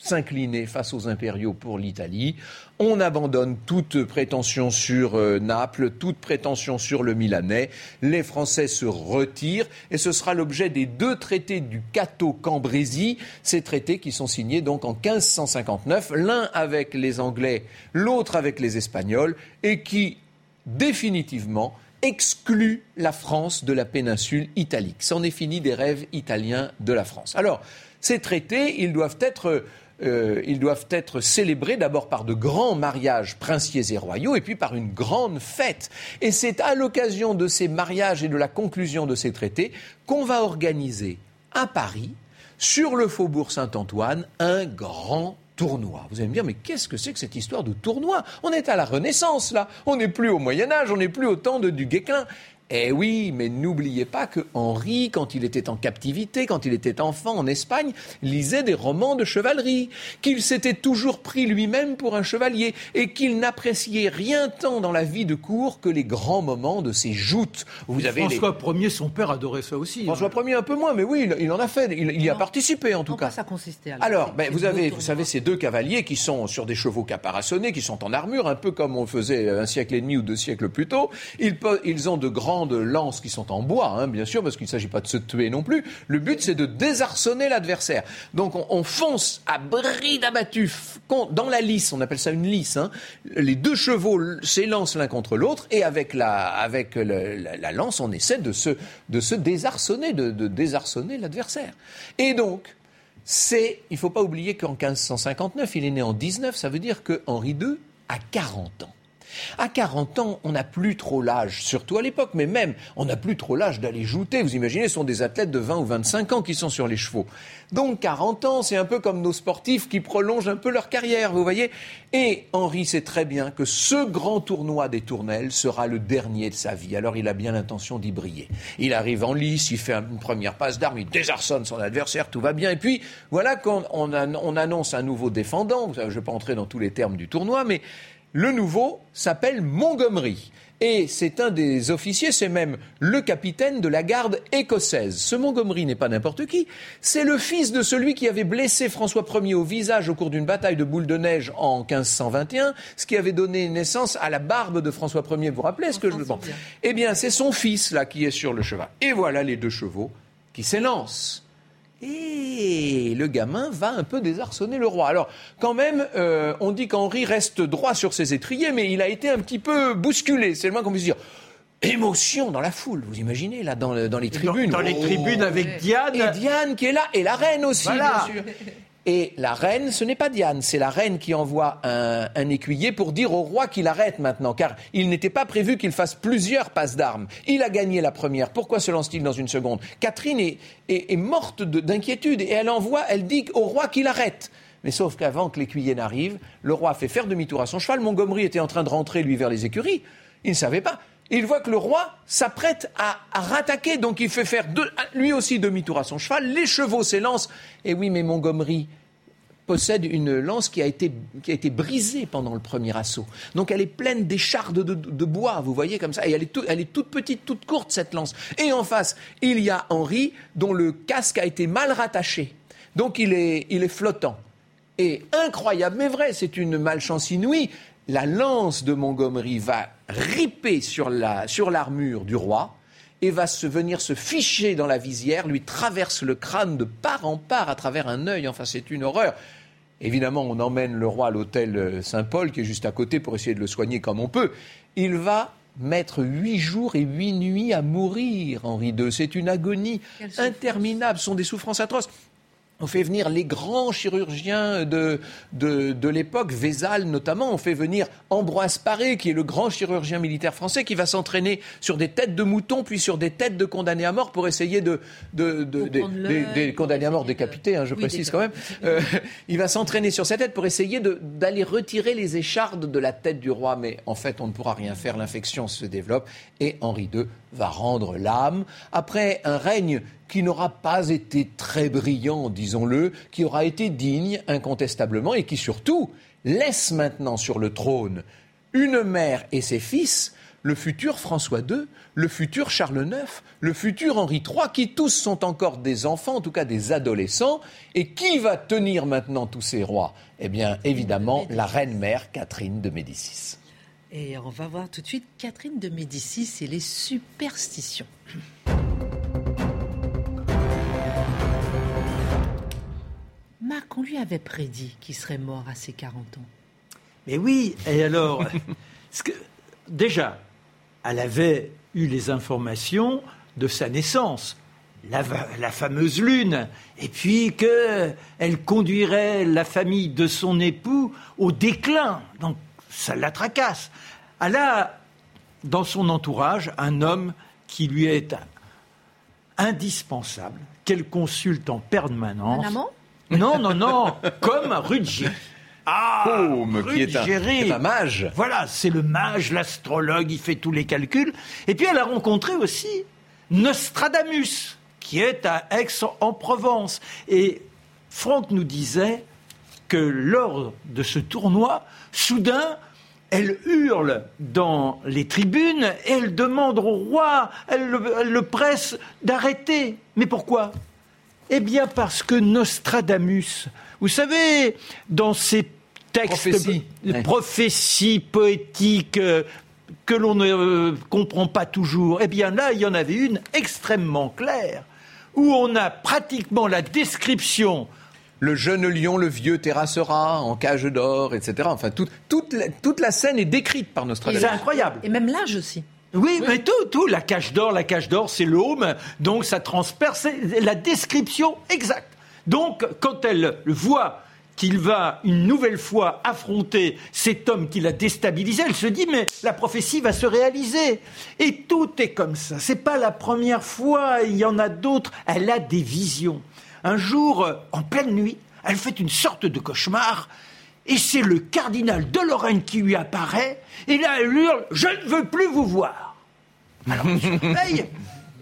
s'incliner face aux impériaux pour l'Italie. On abandonne toute prétention sur euh, Naples, toute prétention sur le Milanais. Les Français se retirent et ce sera l'objet des deux traités du Cateau-Cambrésis, ces traités qui sont signés donc en 1559, l'un avec les Anglais, l'autre avec les Espagnols, et qui définitivement excluent la France de la péninsule italique. C'en est fini des rêves italiens de la France. Alors, ces traités, ils doivent être euh, ils doivent être célébrés d'abord par de grands mariages princiers et royaux et puis par une grande fête. Et c'est à l'occasion de ces mariages et de la conclusion de ces traités qu'on va organiser à Paris, sur le faubourg Saint-Antoine, un grand tournoi. Vous allez me dire, mais qu'est-ce que c'est que cette histoire de tournoi? On est à la Renaissance, là. On n'est plus au Moyen Âge, on n'est plus au temps de, du. Eh oui, mais n'oubliez pas que Henri, quand il était en captivité, quand il était enfant en Espagne, lisait des romans de chevalerie, qu'il s'était toujours pris lui-même pour un chevalier et qu'il n'appréciait rien tant dans la vie de cour que les grands moments de ses joutes. Vous avez François Ier, son père adorait ça aussi. François hein. Ier un peu moins, mais oui, il, en a fait, il, y a participé en tout cas. ça consistait Alors, ben, vous avez, vous savez, ces deux cavaliers qui sont sur des chevaux caparaçonnés, qui sont en armure, un peu comme on faisait un siècle et demi ou deux siècles plus tôt. Ils, ils ont de grands de lances qui sont en bois, hein, bien sûr, parce qu'il ne s'agit pas de se tuer non plus. Le but, c'est de désarçonner l'adversaire. Donc, on, fonce à bride abattue dans la lice, on appelle ça une lice. Hein. Les deux chevaux s'élancent l'un contre l'autre, et avec la, avec la, lance, on essaie de se, de se désarçonner, de, de désarçonner l'adversaire. Et donc, c'est, il ne faut pas oublier qu'en 1559, il est né en 19, ça veut dire que Henri II a 40 ans. À 40 ans, on n'a plus trop l'âge, surtout à l'époque, mais même, on n'a plus trop l'âge d'aller jouter. Vous imaginez, ce sont des athlètes de 20 ou 25 ans qui sont sur les chevaux. Donc 40 ans, c'est un peu comme nos sportifs qui prolongent un peu leur carrière, vous voyez. Et Henri sait très bien que ce grand tournoi des tournelles sera le dernier de sa vie. Alors il a bien l'intention d'y briller. Il arrive en lice, il fait une première passe d'armes, il désarçonne son adversaire, tout va bien. Et puis voilà qu'on on annonce un nouveau défendant. Je ne vais pas entrer dans tous les termes du tournoi, mais Le nouveau s'appelle Montgomery. Et c'est un des officiers, c'est même le capitaine de la garde écossaise. Ce Montgomery n'est pas n'importe qui, c'est le fils de celui qui avait blessé François Ier au visage au cours d'une bataille de boules de neige en 1521, ce qui avait donné naissance à la barbe de François Ier. Vous vous rappelez ce que je pense Eh bien, c'est son fils là qui est sur le cheval. Et voilà les deux chevaux qui s'élancent. Et le gamin va un peu désarçonner le roi. Alors, quand même, euh, on dit qu'Henri reste droit sur ses étriers, mais il a été un petit peu bousculé. C'est le moins qu'on puisse dire. Émotion dans la foule, vous imaginez, là, dans, les tribunes. Dans, les tribunes avec oh. Diane. Et Diane qui est là, et la reine aussi, bien sûr. Et la reine, ce n'est pas Diane, c'est la reine qui envoie un, écuyer pour dire au roi qu'il arrête maintenant, car il n'était pas prévu qu'il fasse plusieurs passes d'armes. Il a gagné la première, pourquoi se lance-t-il dans une seconde? Catherine est, morte d'inquiétude et elle envoie, elle dit au roi qu'il arrête. Mais sauf qu'avant que l'écuyer n'arrive, le roi fait faire demi-tour à son cheval. Montgomery était en train de rentrer, lui, vers les écuries. Il ne savait pas. Il voit que le roi s'apprête à, rattaquer, donc il fait faire lui aussi demi-tour à son cheval. Les chevaux s'élancent. Et oui, mais Montgomery possède une lance qui a été, qui a été brisée pendant le premier assaut. Donc elle est pleine d'échardes de, de, bois, vous voyez comme ça. Et elle est, elle est toute petite, toute courte, cette lance. Et en face, il y a Henri, dont le casque a été mal rattaché. Donc il est, il est flottant. Et incroyable, mais vrai, c'est une malchance inouïe. La lance de Montgomery va riper sur l'armure sur du roi et va se venir se ficher dans la visière, lui traverse le crâne de part en part à travers un œil. Enfin, c'est une horreur. Évidemment, on emmène le roi à l'hôtel euh, Saint-Paul, qui est juste à côté, pour essayer de le soigner comme on peut. Il va mettre huit jours et huit nuits à mourir, Henri II. C'est une agonie interminable. Ce sont des souffrances atroces. On fait venir les grands chirurgiens de, de, l'époque, Vézal notamment. On fait venir Ambroise Paré, qui est le grand chirurgien militaire français, qui va s'entraîner sur des têtes de moutons, puis sur des têtes de condamnés à mort pour essayer de. de, des, condamnés à mort décapités, hein, je précise quand même. Euh, il va s'entraîner sur cette tête pour essayer d'aller retirer les échardes de la tête du roi. Mais en fait, on ne pourra rien faire. L'infection se développe et Henri II va rendre l'âme après un règne qui n'aura pas été très brillant, disons-le, qui aura été digne incontestablement et qui surtout laisse maintenant sur le trône une mère et ses fils, le futur François II, le futur Charles IX, le futur Henri III, qui tous sont encore des enfants, en tout cas des adolescents. Et qui va tenir maintenant tous ces rois? Eh bien, évidemment, la reine-mère Catherine de Médicis. Et on va voir tout de suite Catherine de Médicis et les superstitions. Marc, on lui avait prédit qu'il serait mort à ses 40 ans. Mais oui, et alors, que, déjà, elle avait eu les informations de sa naissance, la, la fameuse lune, et puis qu'elle conduirait la famille de son époux au déclin. Donc, ça la tracasse. Elle a, dans son entourage, un homme qui lui est indispensable, qu'elle consulte en permanence. Un amant? Non, non, non, comme Rudgier. Ah, oh, qui, est un, mage. Voilà, c'est le mage, l'astrologue, il fait tous les calculs. Et puis elle a rencontré aussi Nostradamus, qui est à Aix-en-Provence. Et Franck nous disait que lors de ce tournoi, soudain, elle hurle dans les tribunes et elle demande au roi, elle le presse d'arrêter. Mais pourquoi? Eh bien parce que Nostradamus, vous savez, dans ces textes, de prophéties poétiques euh, que l'on ne euh, comprend pas toujours, eh bien là, il y en avait une extrêmement claire, où on a pratiquement la description le jeune lion, le vieux terrassera en cage d'or, etc. Enfin, toute, la, toute la scène est décrite par Nostradamus. C'est incroyable. Et même l'âge aussi. Oui, mais tout, tout, la cage d'or, la cage d'or, c'est l'homme, donc ça transperce la description exacte. Donc, quand elle voit qu'il va une nouvelle fois affronter cet homme qui l'a déstabilisé, elle se dit mais la prophétie va se réaliser. Et tout est comme ça. C'est pas la première fois, il y en a d'autres. Elle a des visions. Un jour, en pleine nuit, elle fait une sorte de cauchemar et c'est le cardinal de Lorraine qui lui apparaît, et là elle hurle Je ne veux plus vous voir. Alors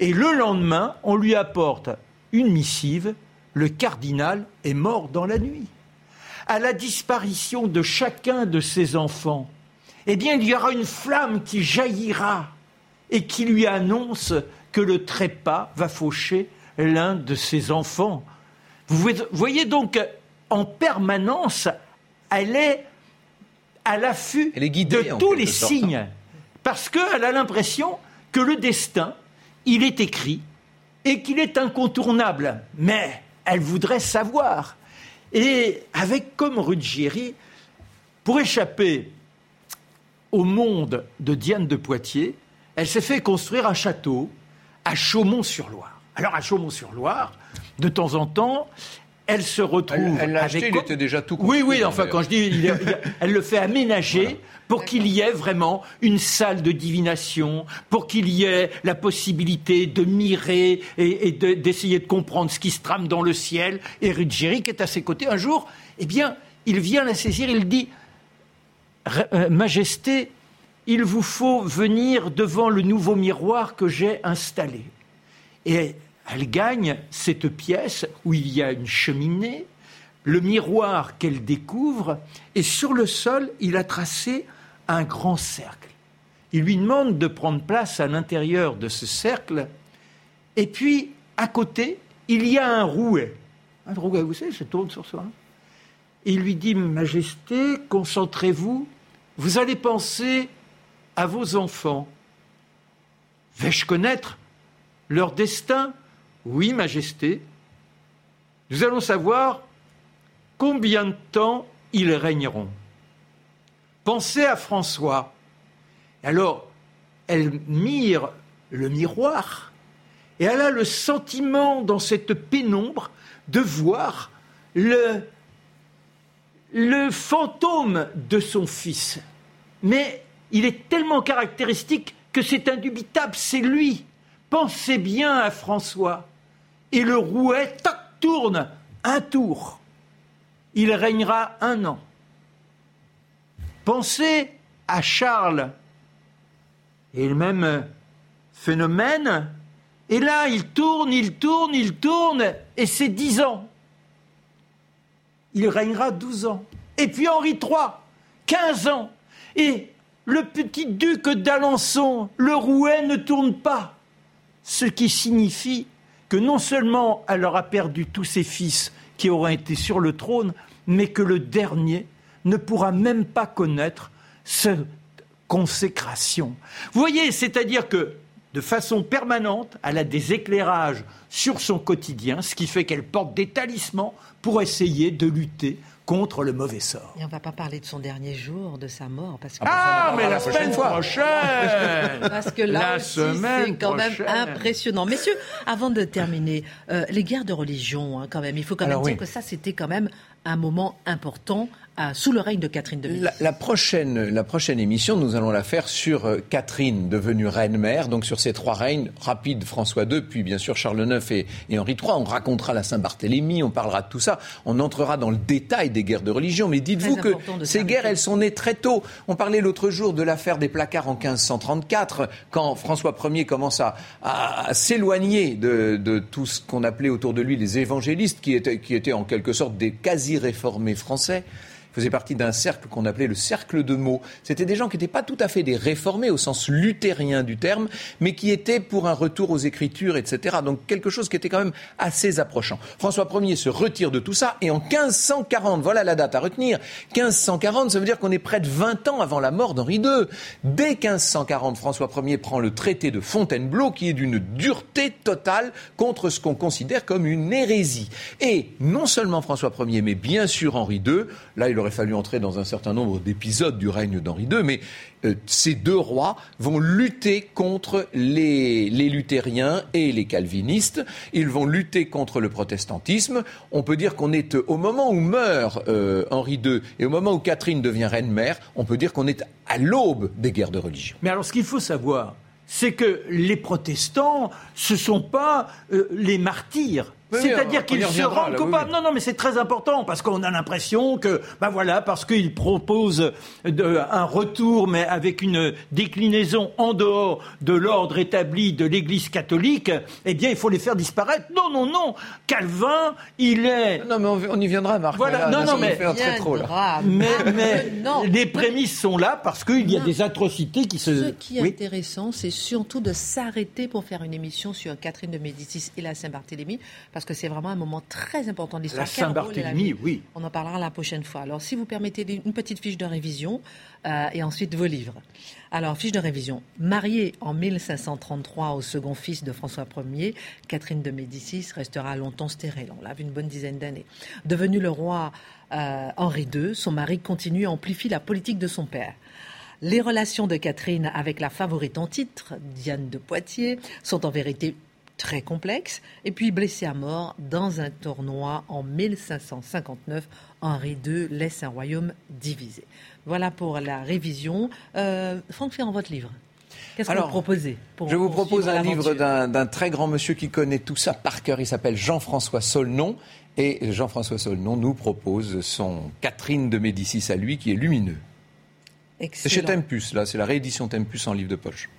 Et le lendemain, on lui apporte une missive Le cardinal est mort dans la nuit. À la disparition de chacun de ses enfants, eh bien il y aura une flamme qui jaillira et qui lui annonce que le trépas va faucher l'un de ses enfants. Vous voyez donc en permanence, elle est à l'affût de tous les signes, parce qu'elle a l'impression que le destin, il est écrit et qu'il est incontournable. Mais elle voudrait savoir. Et avec comme Ruggieri, pour échapper au monde de Diane de Poitiers, elle s'est fait construire un château à Chaumont-sur-Loire. Alors à Chaumont-sur-Loire, de temps en temps, elle se retrouve elle, avec. il était déjà tout Oui, oui. Enfin, quand je dis, elle le fait aménager pour qu'il y ait vraiment une salle de divination, pour qu'il y ait la possibilité de mirer et, d'essayer de, comprendre ce qui se trame dans le ciel. Et Ruggieri, qui est à ses côtés, un jour, eh bien, il vient la saisir. Il dit, euh, Majesté, il vous faut venir devant le nouveau miroir que j'ai installé. Et elle gagne cette pièce où il y a une cheminée, le miroir qu'elle découvre, et sur le sol, il a tracé un grand cercle. Il lui demande de prendre place à l'intérieur de ce cercle, et puis, à côté, il y a un rouet. Un rouet, vous savez, se tourne sur soi. Et il lui dit, Majesté, concentrez-vous, vous allez penser à vos enfants. Vais-je connaître leur destin oui, Majesté, nous allons savoir combien de temps ils régneront. Pensez à François. Alors, elle mire le miroir et elle a le sentiment dans cette pénombre de voir le, le fantôme de son fils. Mais il est tellement caractéristique que c'est indubitable, c'est lui. Pensez bien à François et le rouet tourne un tour. Il régnera un an. Pensez à Charles et le même phénomène. Et là, il tourne, il tourne, il tourne, et c'est dix ans. Il régnera douze ans. Et puis Henri III, quinze ans. Et le petit duc d'Alençon, le rouet ne tourne pas. Ce qui signifie que non seulement elle aura perdu tous ses fils qui auraient été sur le trône, mais que le dernier ne pourra même pas connaître cette consécration. Vous voyez, c'est-à-dire que de façon permanente, elle a des éclairages sur son quotidien, ce qui fait qu'elle porte des talismans pour essayer de lutter contre le mauvais sort. Et on ne va pas parler de son dernier jour, de sa mort. Parce que ah, mais la, semaine prochaine Parce que là c'est quand même impressionnant. Messieurs, avant de terminer, euh, les guerres de religion, hein, quand même, il faut quand même dire que ça, c'était quand même un moment important sous le règne de Catherine de Médicis. La, prochaine, la prochaine émission, nous allons la faire sur euh, Catherine, devenue reine-mère, donc sur ces trois règnes rapides, François II, puis bien sûr Charles IX et, et Henri III. On racontera la Saint-Barthélemy, on parlera de tout ça, on entrera dans le détail des guerres de religion. Mais dites-vous que ces guerres, elles sont nées très tôt. On parlait l'autre jour de l'affaire des placards en 1534, quand François Ier commence à, s'éloigner de, tout ce qu'on appelait autour de lui les évangélistes, qui étaient, qui étaient en quelque sorte des quasi-réformés français faisait partie d'un cercle qu'on appelait le cercle de mots. C'était des gens qui n'étaient pas tout à fait des réformés au sens luthérien du terme, mais qui étaient pour un retour aux Écritures, etc. Donc quelque chose qui était quand même assez approchant. François Ier se retire de tout ça et en 1540, voilà la date à retenir, 1540, ça veut dire qu'on est près de 20 ans avant la mort d'Henri II. Dès 1540, François Ier prend le traité de Fontainebleau qui est d'une dureté totale contre ce qu'on considère comme une hérésie. Et non seulement François Ier, mais bien sûr Henri II, là aurait fallu entrer dans un certain nombre d'épisodes du règne d'Henri II, mais euh, ces deux rois vont lutter contre les, luthériens et les calvinistes. Ils vont lutter contre le protestantisme. On peut dire qu'on est au moment où meurt euh, Henri II et au moment où Catherine devient reine-mère, on peut dire qu'on est à l'aube des guerres de religion. Mais alors, ce qu'il faut savoir, c'est que les protestants, ce ne sont pas euh, les martyrs C'est-à-dire qu'il se rend coupable. Non, non, mais c'est très important parce qu'on a l'impression que, ben voilà, parce qu'il propose un retour, mais avec une déclinaison en dehors de l'ordre établi de l'Église catholique, eh bien, il faut les faire disparaître. Non, non, non. Calvin, il est. Non, mais on, y viendra, Marc. Voilà. non, non, mais. Très trop, là. Mais, mais les prémices sont là parce qu'il y a des atrocités qui se. Ce qui est intéressant, c'est surtout de s'arrêter pour faire une émission sur Catherine de Médicis et la Saint-Barthélemy, parce que c'est vraiment un moment très important de l'histoire. La Saint-Barthélemy, oui. On en parlera la prochaine fois. Alors, si vous permettez une petite fiche de révision euh, et ensuite vos livres. Alors, fiche de révision. Mariée en 1533 au second fils de François Ier, Catherine de Médicis restera longtemps stérile. On l'a vu une bonne dizaine d'années. Devenu le roi euh, Henri II, son mari continue à amplifier la politique de son père. Les relations de Catherine avec la favorite en titre, Diane de Poitiers, sont en vérité très complexes. Et puis blessée à mort dans un tournoi en 1559, Henri II laisse un royaume divisé. Voilà pour la révision. Euh, Franck Ferrand, votre livre. Qu'est-ce que vous proposez Je vous propose un livre d'un très grand monsieur qui connaît tout ça par cœur. Il s'appelle Jean-François Solnon. Et Jean-François Solnon nous propose son Catherine de Médicis à lui qui est lumineux. C'est chez Tempus, là, c'est la réédition Tempus en livre de poche.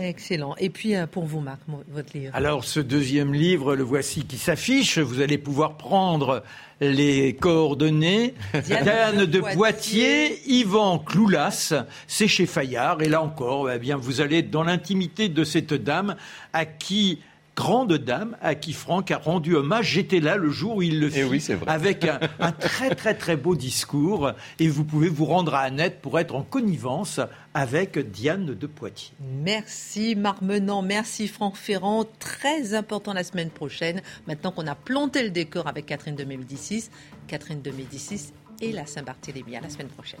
Excellent. Et puis euh, pour vous, Marc, votre livre. Alors ce deuxième livre, le voici qui s'affiche. Vous allez pouvoir prendre les coordonnées. Diane, de, Poitiers, Yvan Cloulas, c'est chez Fayard. Et là encore, eh bien, vous allez dans l'intimité de cette dame à qui grande dame à qui Franck a rendu hommage. J'étais là le jour où il le eh fit, avec un, très très très beau discours. Et vous pouvez vous rendre à Annette pour être en connivence avec Diane de Poitiers. Merci Marc Menant, merci Franck Ferrand. Très important la semaine prochaine, maintenant qu'on a planté le décor avec Catherine de Médicis. Catherine de Médicis et la Saint-Barthélemy. À la semaine prochaine.